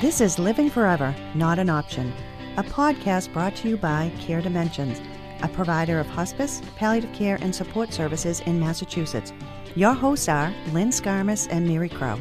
This is Living Forever, Not an Option, a podcast brought to you by Care Dimensions, a provider of hospice, palliative care, and support services in Massachusetts. Your hosts are Lynn Scarmus and Mary Crow.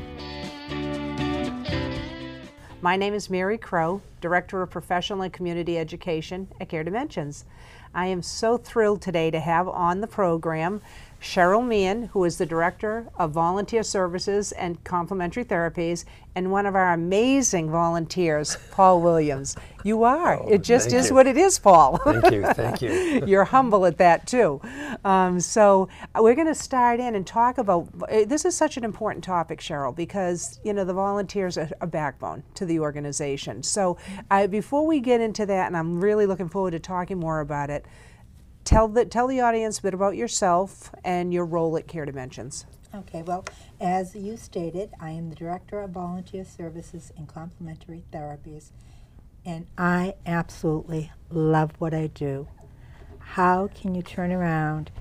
My name is Mary Crow, Director of Professional and Community Education at Care Dimensions. I am so thrilled today to have on the program Cheryl Meehan, who is the Director of Volunteer Services and Complementary Therapies, and one of our amazing volunteers, Paul Williams. You are. Oh, it just is you. what it is, Paul. Thank you, thank you. You're humble at that too. Um, so uh, we're going to start in and talk about. uh, This is such an important topic, Cheryl, because you know the volunteers are a backbone to the organization. So uh, before we get into that, and I'm really looking forward to talking more about it. Tell the tell the audience a bit about yourself and your role at Care Dimensions. Okay, well, as you stated, I am the Director of Volunteer Services and Complementary Therapies, and I absolutely love what I do. How can you turn around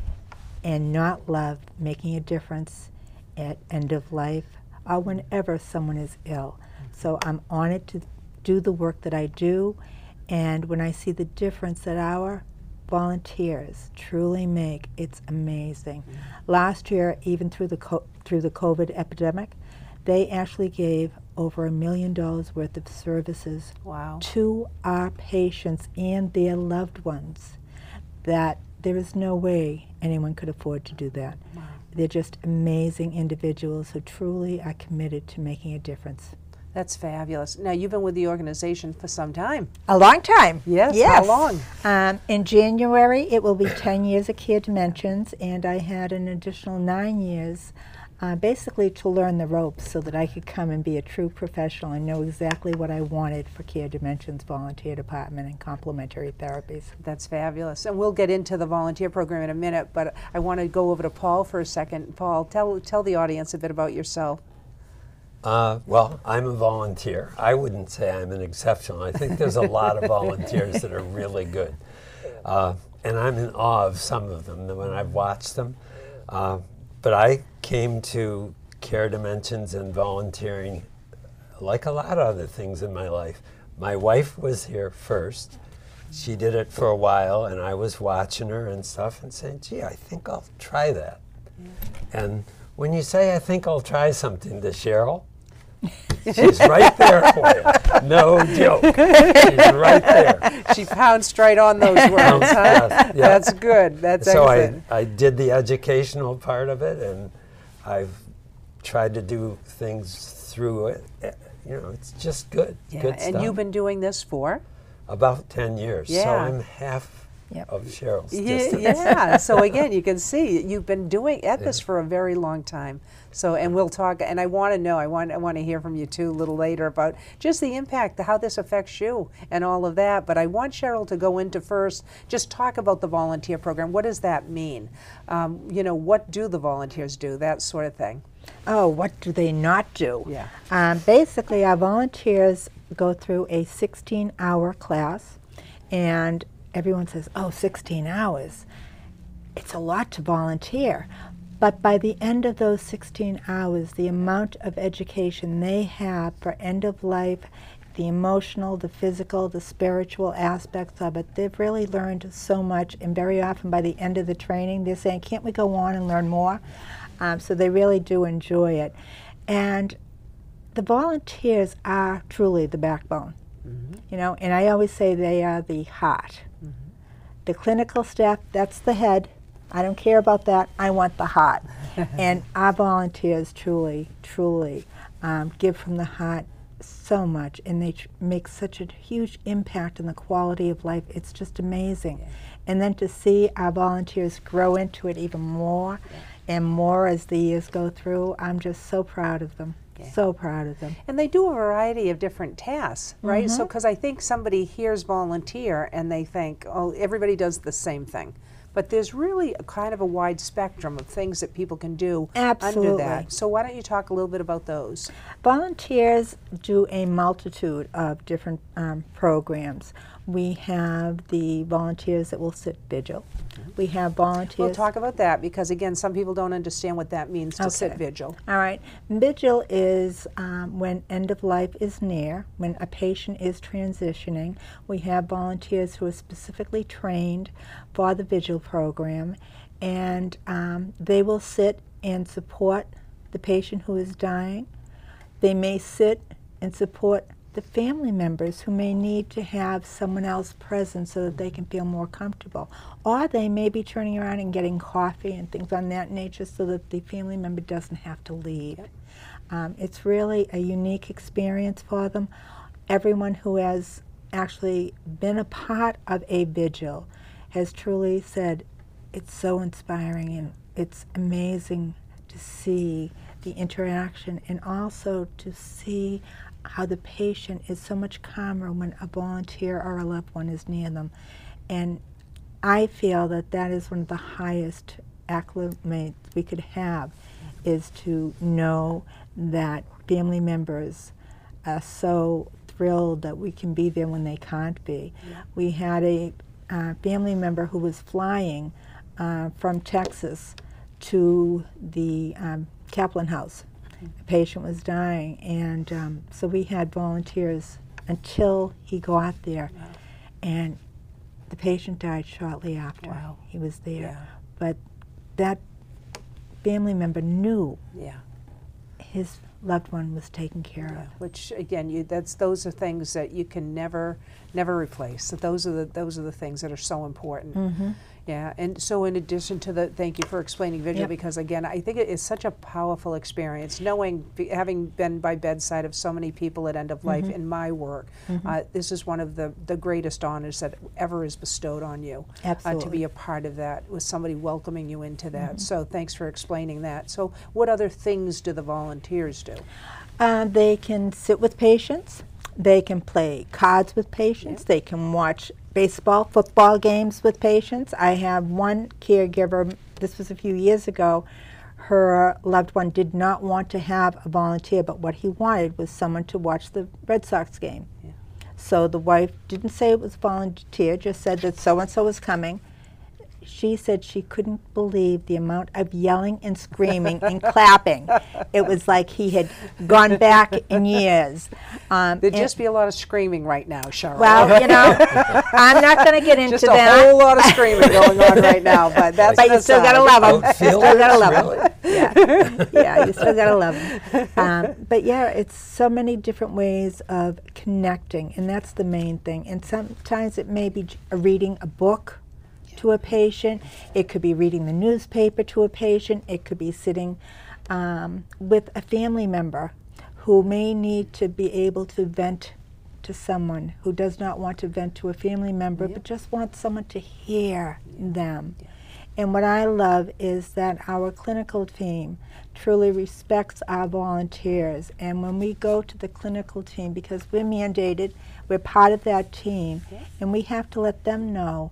and not love making a difference at end of life or whenever someone is ill? So I'm honored to do the work that I do, and when I see the difference that our volunteers truly make, it's amazing. Mm-hmm. Last year, even through the co- through the COVID epidemic, they actually gave over a million dollars worth of services Wow. to our patients and their loved ones that there is no way anyone could afford to do that. They're just amazing individuals who truly are committed to making a difference. That's fabulous. Now you've been with the organization for some time. A long time. Yes, yes. how long? Um, in January, it will be 10 years of Care Dimensions, and I had an additional nine years uh, basically to learn the ropes so that I could come and be a true professional and know exactly what I wanted for Care Dimensions Volunteer Department and Complementary Therapies. That's fabulous. And we'll get into the volunteer program in a minute, but I want to go over to Paul for a second. Paul, tell, tell the audience a bit about yourself. Uh, well, I'm a volunteer. I wouldn't say I'm an exceptional. I think there's a lot of volunteers that are really good. Uh, and I'm in awe of some of them when I've watched them. Uh, but I came to Care Dimensions and volunteering like a lot of other things in my life. My wife was here first. She did it for a while, and I was watching her and stuff and saying, gee, I think I'll try that. And when you say, I think I'll try something to Cheryl, she's right there for you. No joke. She's right there. She pounced right on those words, huh? yes, yeah. That's good. That's So I, excellent. I did the educational part of it, and I've tried to do things through it. Eh, You know, it's just good. yeah. good and stuff. you've been doing this for? About 10 years. Yeah. So I'm half Yep. of Cheryl's Yeah, distance. yeah. so again, you can see you've been doing at this for a very long time. So, and we'll talk. And I want to know. I want. I want to hear from you too a little later about just the impact, how this affects you, and all of that. But I want Cheryl to go into first. Just talk about the volunteer program. What does that mean? Um, you know, what do the volunteers do? That sort of thing. Oh, what do they not do? Yeah. Um, basically, our volunteers go through a 16 hour class, and everyone says, oh, 16 hours. It's a lot to volunteer. But by the end of those 16 hours, the amount of education they have for end of life, the emotional, the physical, the spiritual aspects of it, they've really learned so much. And very often by the end of the training, they're saying, can't we go on and learn more? Um, so they really do enjoy it. And the volunteers are truly the backbone. You know, and I always say they are the heart. The clinical staff, that's the head. I don't care about that. I want the heart. and our volunteers truly, truly um, give from the heart so much, and they tr- make such a huge impact on the quality of life. It's just amazing. And then to see our volunteers grow into it even more and more as the years go through, I'm just so proud of them. So proud of them. And they do a variety of different tasks, right? So, because I think somebody hears volunteer and they think, oh, everybody does the same thing. But there's really a kind of a wide spectrum of things that people can do under Absolutely. that. So, why don't you talk a little bit about those? Volunteers do a multitude of different um, programs. We have the volunteers that will sit vigil. We have volunteers. We'll talk about that because again, some people don't understand what that means to sit vigil. All right. Vigil is um, when end of life is near, when a patient is transitioning. We have volunteers who are specifically trained for the vigil program, and um, they will sit and support the patient who is dying. They may sit and support the family members who may need to have someone else present so that they can feel more comfortable. Or they may be turning around and getting coffee and things on that nature so that the family member doesn't have to leave. Um, it's really a unique experience for them. Everyone who has actually been a part of a vigil has truly said it's so inspiring and it's amazing to see the interaction and also to see how the patient is so much calmer when a volunteer or a loved one is near them. And I feel that that is one of the highest acclimates we could have is to know that family members are so thrilled that we can be there when they can't be. We had a uh, family member who was flying uh, from Texas to the um, Kaplan House. The patient was dying, and um, so we had volunteers until he got there, and the patient died shortly after Wow. he was there. Yeah. But that family member knew Yeah. his loved one was taken care Yeah, of. which again, you, that's those are things that you can never, never replace. That those are the those are the things that are so important. Mm-hmm. Yeah, and so in addition to the, thank you for explaining vigil Yep. because again, I think it is such a powerful experience knowing, having been by bedside of so many people at end of life in my work. Uh, this is one of the the greatest honors that ever is bestowed on you. Uh, to be a part of that with somebody welcoming you into that. So thanks for explaining that. So what other things do the volunteers do? Uh, they can sit with patients. They can play cards with patients. They can watch baseball, football games with patients. I have one caregiver, this was a few years ago, her loved one did not want to have a volunteer, but what he wanted was someone to watch the Red Sox game. So the wife didn't say it was volunteer, just said that so and so was coming. She said she couldn't believe the amount of yelling and screaming and clapping. It was like he had gone back in years. Um, There'd just be a lot of screaming right now, Cheryl. well, you know, I'm not going to get into that. just a that. whole lot of screaming going on right now, but that's but you still got to love them. Outfielders, still got to love 'em. really? Yeah, yeah, you still gotta love them. Um, but yeah, it's so many different ways of connecting, and that's the main thing. And sometimes it may be j- reading a book to a patient. It could be reading the newspaper to a patient. It could be sitting um, with a family member who may need to be able to vent to someone who does not want to vent to a family member, but just wants someone to hear them. And what I love is that our clinical team truly respects our volunteers. And when we go to the clinical team, because we're mandated, we're part of that team, and we have to let them know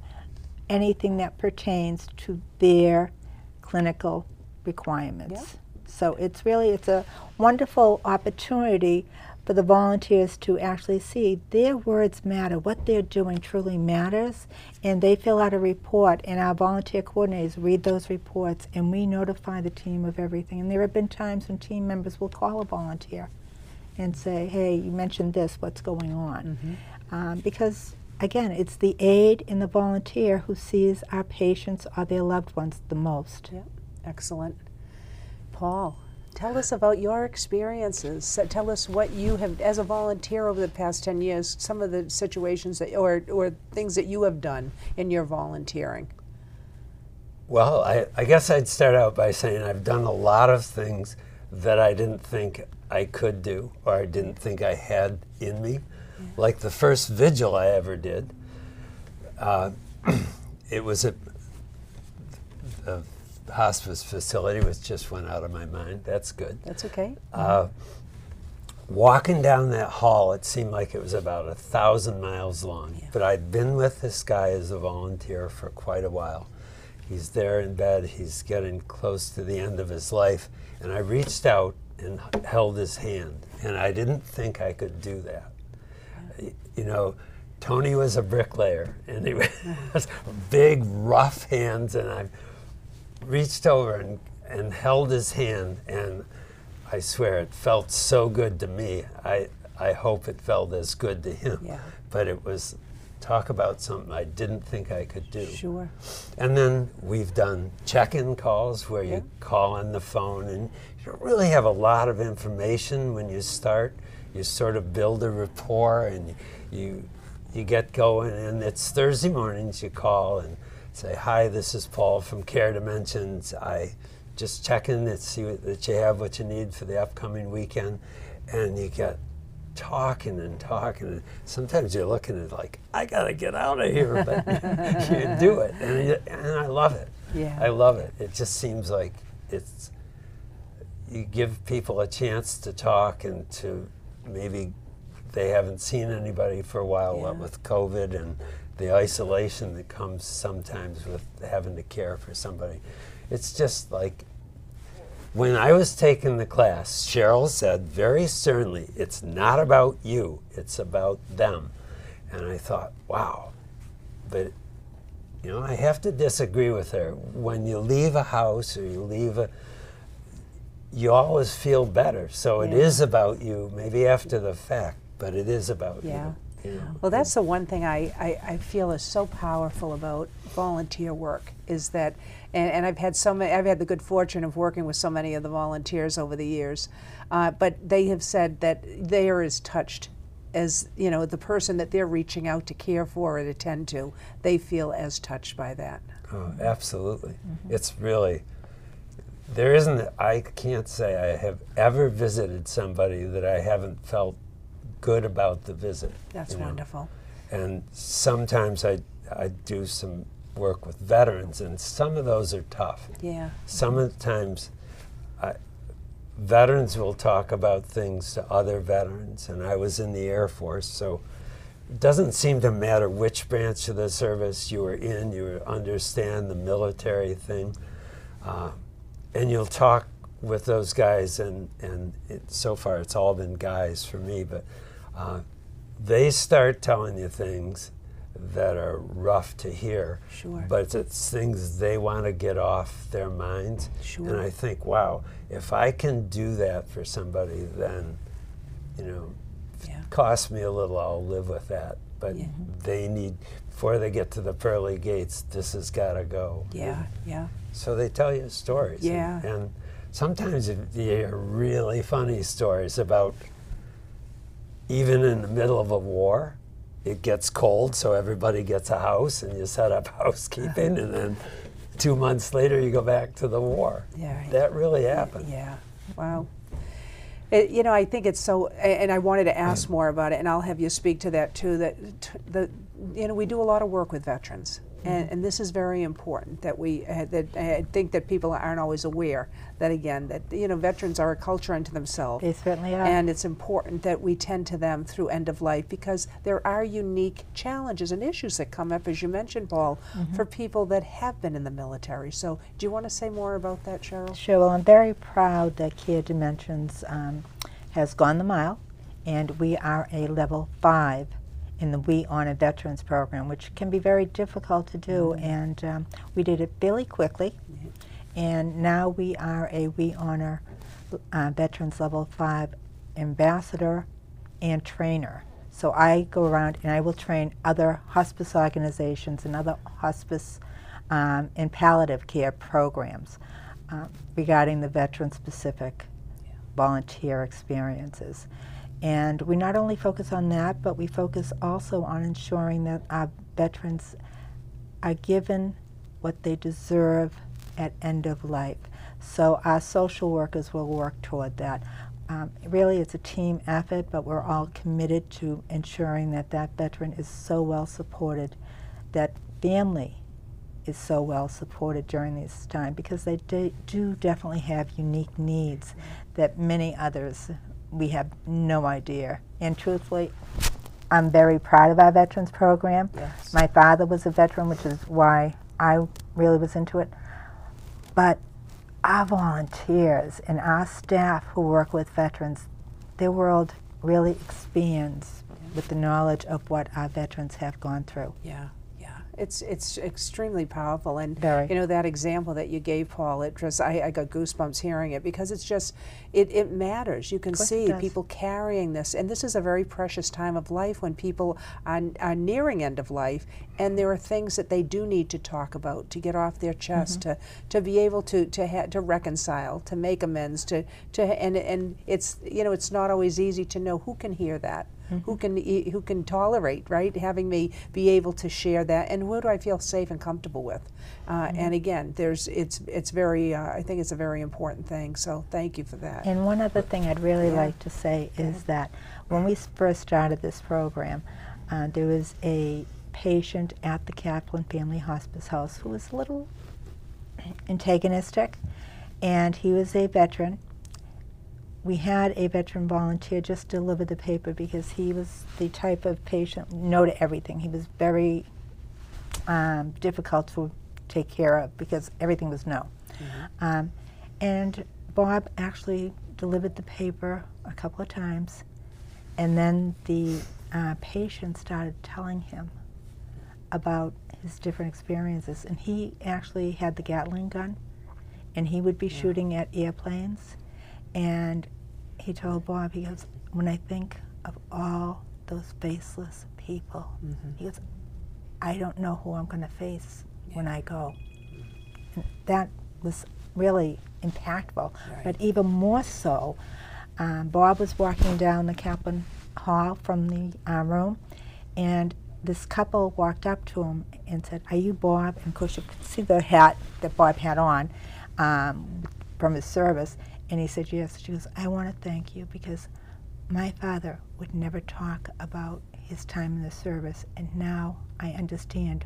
anything that pertains to their clinical requirements. So it's really it's a wonderful opportunity for the volunteers to actually see their words matter, what they're doing truly matters, and they fill out a report, and our volunteer coordinators read those reports, and we notify the team of everything. And there have been times when team members will call a volunteer and say, "Hey, you mentioned this. What's going on?" Um, because again, it's the aide and the volunteer who sees our patients or their loved ones the most. Yep, excellent. Paul, tell us about your experiences. So Tell us what you have, as a volunteer over the past 10 years, some of the situations that, or, or things that you have done in your volunteering. Well, I, I guess I'd start out by saying I've done a lot of things that I didn't think I could do or I didn't think I had in me. Like the first vigil I ever did, uh, it was a, the hospice facility, which just went out of my mind. That's good. That's okay. Uh, walking down that hall, it seemed like it was about a thousand miles long. But I'd been with this guy as a volunteer for quite a while. He's there in bed, he's getting close to the end of his life, and I reached out and held his hand. And I didn't think I could do that. You know, Tony was a bricklayer, and he was big, rough hands, and I reached over and, and held his hand, and I swear it felt so good to me. I, I hope it felt as good to him. Yeah. But it was talk about something I didn't think I could do. Sure. And then we've done check-in calls where Yeah. you call on the phone and you don't really have a lot of information when you start. You sort of build a rapport and you you you get going and it's Thursday mornings you call and say, Hi, this is Paul from Care Dimensions. I just check in and see what, that you have what you need for the upcoming weekend and you get talking and talking and sometimes you're looking at like I gotta get out of here but you do it and, you, and I love it Yeah. I love it it just seems like it's you give people a chance to talk and to maybe they haven't seen anybody for a while Yeah. with COVID and the isolation that comes sometimes with having to care for somebody it's just like when I was taking the class, Cheryl said very sternly, it's not about you, it's about them. And I thought, wow. But, you know, I have to disagree with her. When you leave a house or you leave a, you always feel better. So it Yeah. is about you, maybe after the fact, but it is about Yeah. you. you know. Well, that's the one thing I, I, I feel is so powerful about volunteer work is that, and, and I've had so many, I've had the good fortune of working with so many of the volunteers over the years, uh, but they have said that they are as touched as you know the person that they're reaching out to care for and attend to. They feel as touched by that. Oh, absolutely. Mm-hmm. It's really, there isn't, I can't say I have ever visited somebody that I haven't felt good about the visit. That's you know. wonderful. And sometimes I, I do some work with veterans, and some of those are tough. Yeah. Some of the times, I, veterans will talk about things to other veterans, and I was in the Air Force, so it doesn't seem to matter which branch of the service you were in, you understand the military thing. Uh, and you'll talk with those guys, and, and it, so far it's all been guys for me, but uh, they start telling you things that are rough to hear, Sure. but it's things they want to get off their minds. Sure. And I think, wow, if I can do that for somebody, then, you know, Yeah. it costs me a little, I'll live with that. But Yeah. they need, before they get to the pearly gates, this has got to go. Yeah. Yeah. So they tell you stories. and- Yeah. And, sometimes you hear really funny stories about even in the middle of a war, it gets cold, so everybody gets a house and you set up housekeeping, and then two months later you go back to the war. Yeah, right. That really happened. Yeah. Wow. It, you know, I think it's so, and I wanted to ask mm. more about it, and I'll have you speak to that too. That the, you know, we do a lot of work with veterans, and, and this is very important that we uh, that I think that people aren't always aware that again that you know veterans are a culture unto themselves. They certainly are. And it's important that we tend to them through end of life because there are unique challenges and issues that come up, as you mentioned, Paul, for people that have been in the military. So, do you want to say more about that, Cheryl? Sure. Well, I'm very proud that Care Dimensions um, has gone the mile, and we are a level five in the We Honor Veterans program, which can be very difficult to do. And um, we did it fairly quickly, and now we are a We Honor uh, Veterans level five ambassador and trainer. So I go around and I will train other hospice organizations and other hospice um, and palliative care programs uh, regarding the veteran-specific volunteer experiences. And we not only focus on that, but we focus also on ensuring that our veterans are given what they deserve at end of life. So our social workers will work toward that. Um, really, it's a team effort, but we're all committed to ensuring that that veteran is so well supported, that family is so well supported during this time because they do, do definitely have unique needs that many others we have no idea. And truthfully, I'm very proud of our veterans program. Yes. My father was a veteran, which is why I really was into it. But our volunteers and our staff who work with veterans, their world really expands with the knowledge of what our veterans have gone through. Yeah, yeah. It's it's extremely powerful, and Very. you know that example that you gave, Paul. It just I, I got goosebumps hearing it because it's just it, it matters. You can see people carrying this, and this is a very precious time of life when people are, are nearing end of life, and there are things that they do need to talk about to get off their chest, Mm-hmm. to to be able to to ha- to reconcile, to make amends, to to and and it's you know it's not always easy to know who can hear that. Who can who can tolerate right having me be able to share that and who do I feel safe and comfortable with uh, and again there's it's it's very uh, I think it's a very important thing so thank you for that And one other thing I'd really Yeah. like to say is that when we first started this program, uh, there was a patient at the Kaplan Family Hospice House who was a little antagonistic, and he was a veteran. We had a veteran volunteer just deliver the paper because he was the type of patient, no to everything. He was very um, difficult to take care of because everything was no. Um, and Bob actually delivered the paper a couple of times, and then the uh, patient started telling him about his different experiences. And he actually had the Gatling gun, and he would be shooting at airplanes. And he told Bob, he goes, when I think of all those faceless people, he goes, I don't know who I'm going to face when I go. And that was really impactful. But even more so, um, Bob was walking down the Kaplan Hall from the uh, room, and this couple walked up to him and said, Are you Bob? And of course, you could see the hat that Bob had on um, from his service. And he said, Yes. She goes, I want to thank you because my father would never talk about his time in the service, and now I understand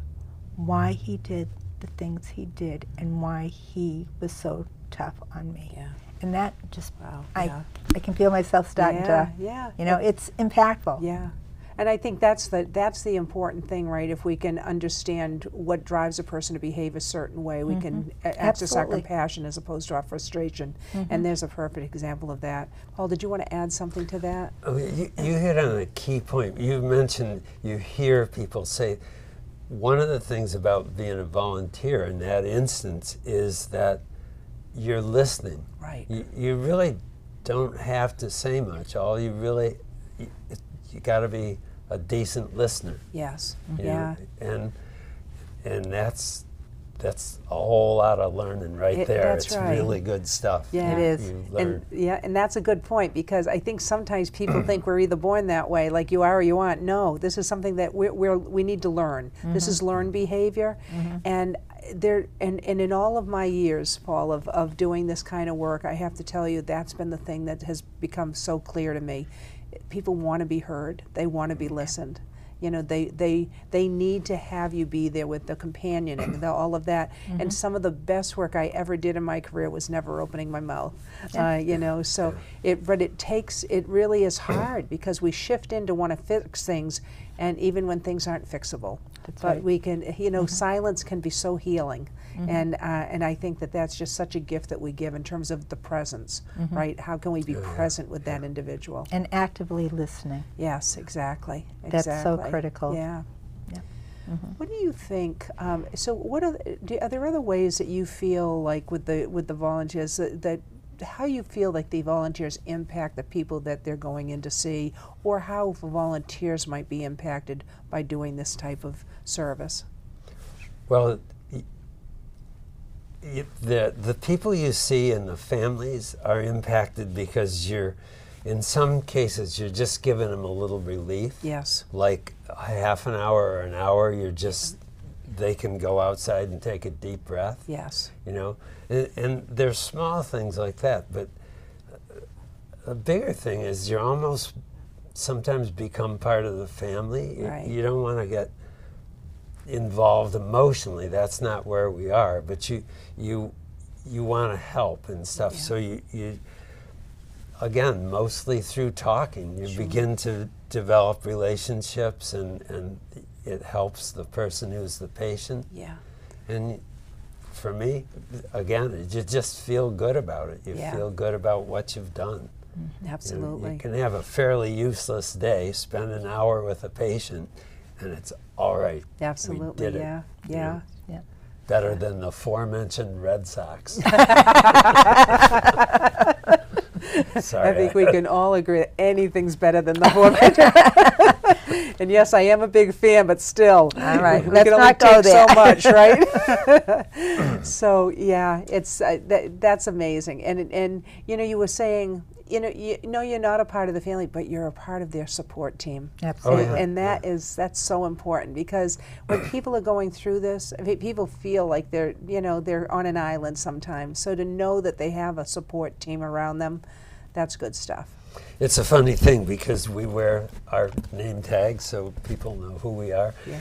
why he did the things he did and why he was so tough on me. yeah And that just, Wow, I, yeah. I can feel myself starting yeah to, yeah you know, it's impactful. yeah and I think that's the that's the important thing right if we can understand what drives a person to behave a certain way we can mm-hmm. a- access our compassion as opposed to our frustration and mm-hmm. there's a perfect example of that Paul did you want to add something to that Oh, you, you hit on a key point. You mentioned you hear people say one of the things about being a volunteer in that instance is that you're listening. Right. You, you really don't have to say much. All you really you, you got to be a decent listener. yes you yeah know, and and that's that's a whole lot of learning right It- there. that's it's right. really good stuff. Yeah. It is. And yeah, and that's a good point because I think sometimes people think we're either born that way, like you are or you aren't. No, this is something that we're, we're we need to learn. This mm-hmm. is learned behavior, mm-hmm. and there and, and in all of my years, Paul, of, of doing this kind of work, I have to tell you that's been the thing that has become so clear to me. People want to be heard. They want to be listened. You know, they, they they need to have you be there with the companion and the, all of that. And some of the best work I ever did in my career was never opening my mouth. Uh, you know, so it but it takes it really is hard because we shift in to want to fix things, and even when things aren't fixable, but right. we can you know silence can be so healing. And uh, and I think that that's just such a gift that we give in terms of the presence, right? How can we be present with that individual? And actively listening. Yes, exactly. That's so critical. Yeah. Yeah. What do you think? Um, so, what are the- do, are there other ways that you feel like with the with the volunteers that, that how you feel like the volunteers impact the people that they're going in to see, or how volunteers might be impacted by doing this type of service? Well, the the people you see and the families are impacted because you're, in some cases, you're just giving them a little relief. Yes. Like a half an hour or an hour, you're just they can go outside and take a deep breath. Yes. You know, and, and there's small things like that, but a bigger thing is you're almost sometimes become part of the family. You- Right. You don't want to get involved emotionally. That's not where we are. But you you you want to help and stuff. Yeah. So you you again mostly through talking you begin to develop relationships and and it helps the person who's the patient Yeah. and for me again you just feel good about it you Yeah. feel good about what you've done mm-hmm. You Absolutely. You can have a fairly useless day, spend an hour with a patient, and it's all right. Absolutely. We did it, yeah. you Yeah. know. Yeah. Better than the aforementioned Red Sox. Sorry. I think we can all agree that anything's better than the format. and yes, I am a big fan, but still, All right, we let's can only not go take so there. much, right? so yeah, it's uh, that, that's amazing. And and you know, you were saying, you know, you know, you're not a part of the family, but you're a part of their support team. Absolutely. yeah. And that is that's so important because when people are going through this, I mean, people feel like they're you know they're on an island sometimes. So to know that they have a support team around them, that's good stuff. It's a funny thing because we wear our name tags so people know who we are. Yeah.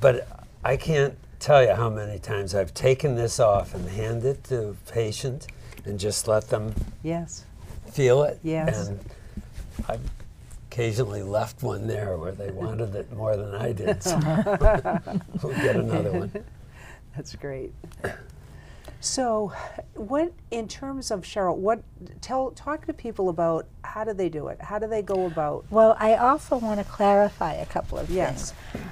But I can't tell you how many times I've taken this off and handed it to a patient and just let them Yes. feel it. Yes. And I've occasionally left one there where they wanted it more than I did. So we'll get another one. That's great. So, what in terms of Cheryl? What tell talk to people about how do they do it? How do they go about? Well, I also want to clarify a couple of Yes. things.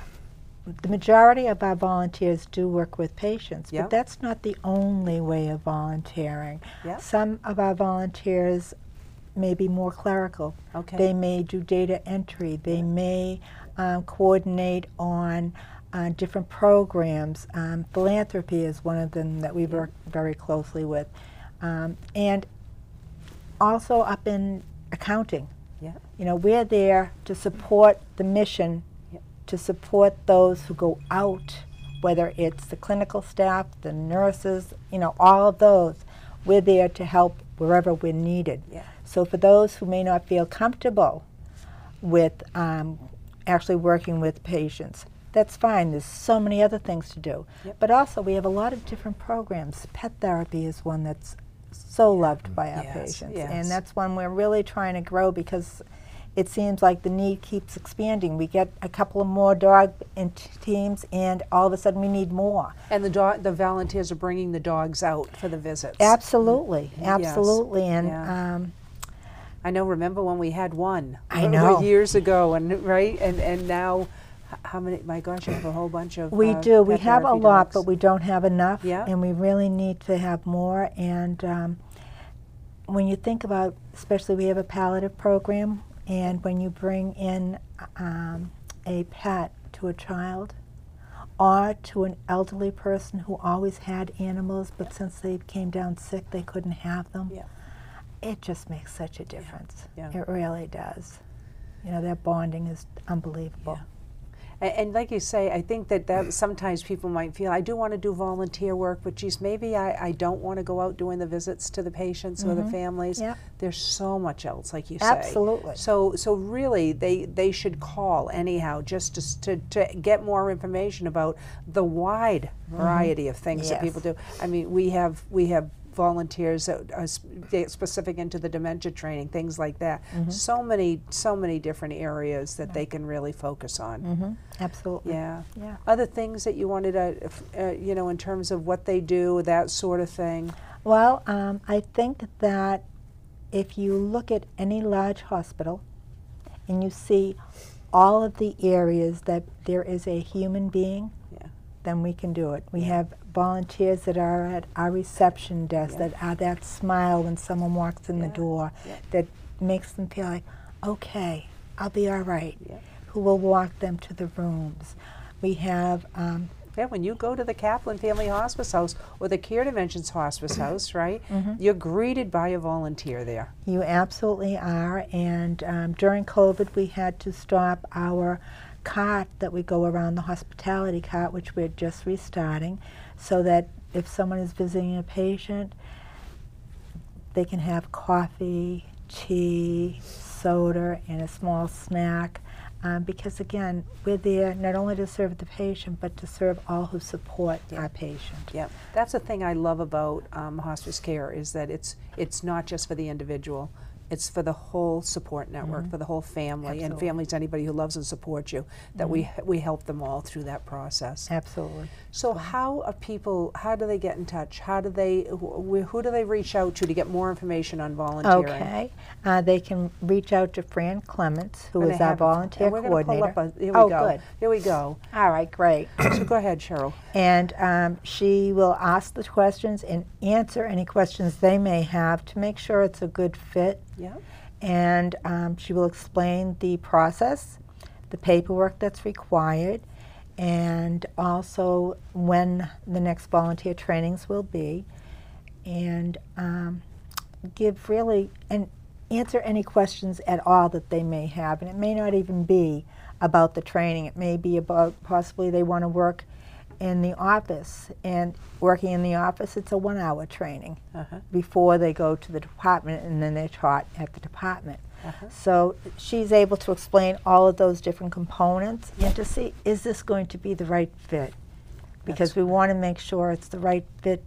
The majority of our volunteers do work with patients, Yep. but that's not the only way of volunteering. Yep. Some of our volunteers may be more clerical. Okay. They may do data entry. They may um, coordinate on uh, different programs. Um, philanthropy is one of them that we work very closely with. Um, and also up in accounting. Yeah. You know, we're there to support the mission, Yep. to support those who go out, whether it's the clinical staff, the nurses, you know, all of those. We're there to help wherever we're needed. Yeah. So for those who may not feel comfortable with um, actually working with patients, that's fine. There's so many other things to do. Yep. But also, we have a lot of different programs. Pet therapy is one that's so loved by our Yes, patients. yes. And that's one we're really trying to grow because it seems like the need keeps expanding. We get a couple of more dog teams, and all of a sudden we need more. And the dog, the volunteers are bringing the dogs out for the visits. Absolutely, Yes, absolutely. And yeah. um, I know. Remember when we had one? I know. years ago, and right, and and now, how many? My gosh, you have a whole bunch of. we uh, do. We have a lot, dogs. but we don't have enough. Yeah. And we really need to have more. And um, when you think about, especially we have a palliative program, and when you bring in um, a pet to a child or to an elderly person who always had animals, but since they came down sick, they couldn't have them. Yeah. It just makes such a difference. Yeah. It really does. You know, that bonding is unbelievable. And, and like you say, I think that, that sometimes people might feel, I do want to do volunteer work, but geez, maybe I, I don't want to go out doing the visits to the patients or the mm-hmm. families. Yep. There's so much else, like you say. Absolutely. So, so really, they, they should call anyhow, just to, to, to get more information about the wide mm-hmm. variety of things that people do. I mean, we have we have volunteers that are specific into the dementia training, things like that. So many, so many different areas that they can really focus on. hmm Absolutely. Yeah. Yeah. Other things that you wanted to, uh, you know, in terms of what they do, that sort of thing. Well, um, I think that if you look at any large hospital and you see all of the areas that there is a human being, Yeah. Then we can do it. We have volunteers that are at our reception desk Yeah. that are that smile when someone walks in Yeah. the door Yeah. that makes them feel like, okay, I'll be all right. Who will walk them to the rooms. We have um, Yeah, when you go to the Kaplan Family Hospice House or the Care Dimensions Hospice House, right, Mm-hmm. you're greeted by a volunteer there. You absolutely are. And um, during COVID, we had to stop our cart that we go around the hospitality cart, which we're just restarting, so that if someone is visiting a patient, they can have coffee, tea, soda, and a small snack. Um, because again, we're there not only to serve the patient, but to serve all who support our patient. Yeah, that's the thing I love about um, hospice care is that it's it's not just for the individual. It's for the whole support network, for the whole family, and Absolutely. families, anybody who loves and supports you, that we we help them all through that process. Absolutely. So how are people? How do they get in touch? How do they? Who, who do they reach out to to get more information on volunteering? Okay. Uh, they can reach out to Fran Clements, who is our volunteer and coordinator. Pull up a, here we oh, go. good. Here we go. All right, great. so go ahead, Cheryl. and um, she will ask the questions and answer any questions they may have to make sure it's a good fit. Yeah. And um, she will explain the process, the paperwork that's required, and also when the next volunteer trainings will be, and um, give really and answer any questions at all that they may have. And it may not even be about the training. It may be about possibly they want to work in the office and working in the office it's a one hour training Uh-huh. before they go to the department and then they're taught at the department Uh-huh. so she's able to explain all of those different components and to see is this going to be the right fit because we want to make sure it's the right fit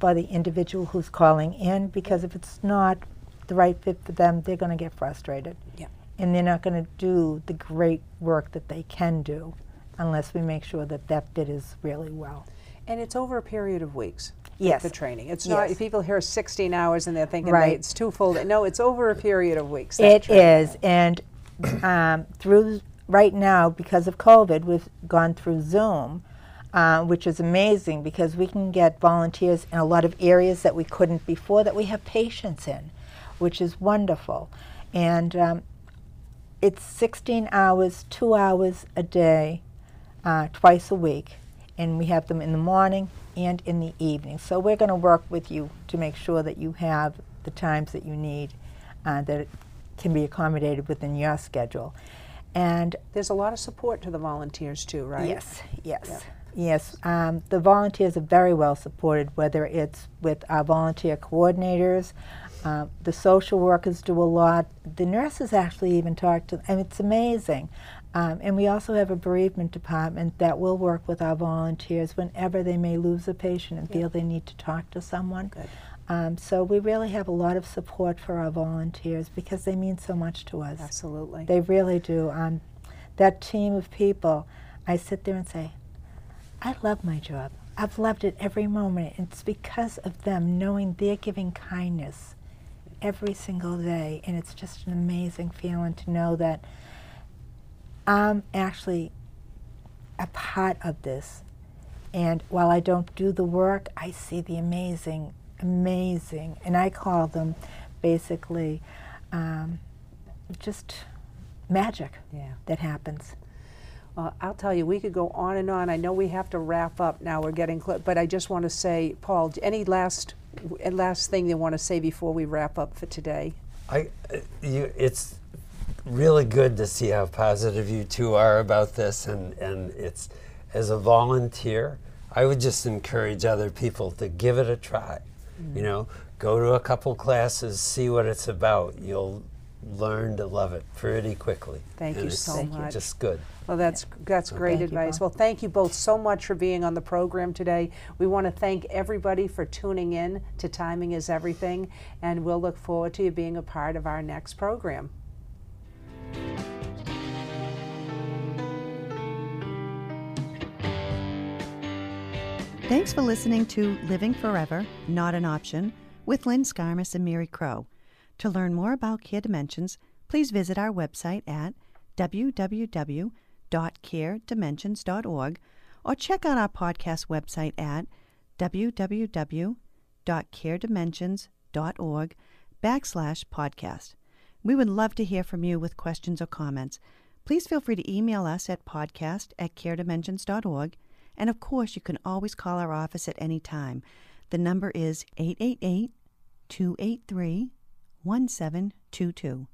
for the individual who's calling in because if it's not the right fit for them they're going to get frustrated Yeah. and they're not going to do the great work that they can do unless we make sure that that fit is really well. And it's over a period of weeks. Yes. The training. It's not. Yes. People hear 16 hours and they're thinking Right. it's two full. No, it's over a period of weeks. It training. is, and um, through right now because of COVID, we've gone through Zoom, uh, which is amazing because we can get volunteers in a lot of areas that we couldn't before that we have patients in, which is wonderful, and um, it's 16 hours, two hours a day, uh, twice a week, and we have them in the morning and in the evening. So we're going to work with you to make sure that you have the times that you need, uh, that it can be accommodated within your schedule. And There's a lot of support to the volunteers too, right? Yes, yes, yes. Um, the volunteers are very well supported, whether it's with our volunteer coordinators, uh, the social workers do a lot. The nurses actually even talk to, them, and it's amazing. Um, and we also have a bereavement department that will work with our volunteers whenever they may lose a patient and feel they need to talk to someone. Um, so we really have a lot of support for our volunteers because they mean so much to us. Absolutely. They really do. Um, that team of people, I sit there and say, I love my job. I've loved it every moment. It's because of them knowing they're giving kindness every single day. And it's just an amazing feeling to know that I'm actually a part of this. And while I don't do the work, I see the amazing, amazing, and I call them basically um, just magic yeah. that happens. Well, I'll tell you, we could go on and on. I know we have to wrap up now. We're getting close, but I just want to say, Paul, any last last thing you want to say before we wrap up for today? I, uh, you, it's really good to see how positive you two are about this, and, and it's as a volunteer, I would just encourage other people to give it a try. You know, go to a couple classes, see what it's about. You'll learn to love it pretty quickly. Thank and you so much. Just good. Well, that's that's great Thank advice. Well, thank you both so much for being on the program today. We want to thank everybody for tuning in to Timing is Everything, and we'll look forward to you being a part of our next program. Thanks for listening to Living Forever, Not an Option with Lynn Scarmus and Mary Crow. To learn more about Care Dimensions, please visit our website at www.caredimensions.org or check out our podcast website at www.caredimensions.org backslash podcast. We would love to hear from you with questions or comments. Please feel free to email us at podcast at caredimensions.org. And of course, you can always call our office at any time. The number is 888 283 1722.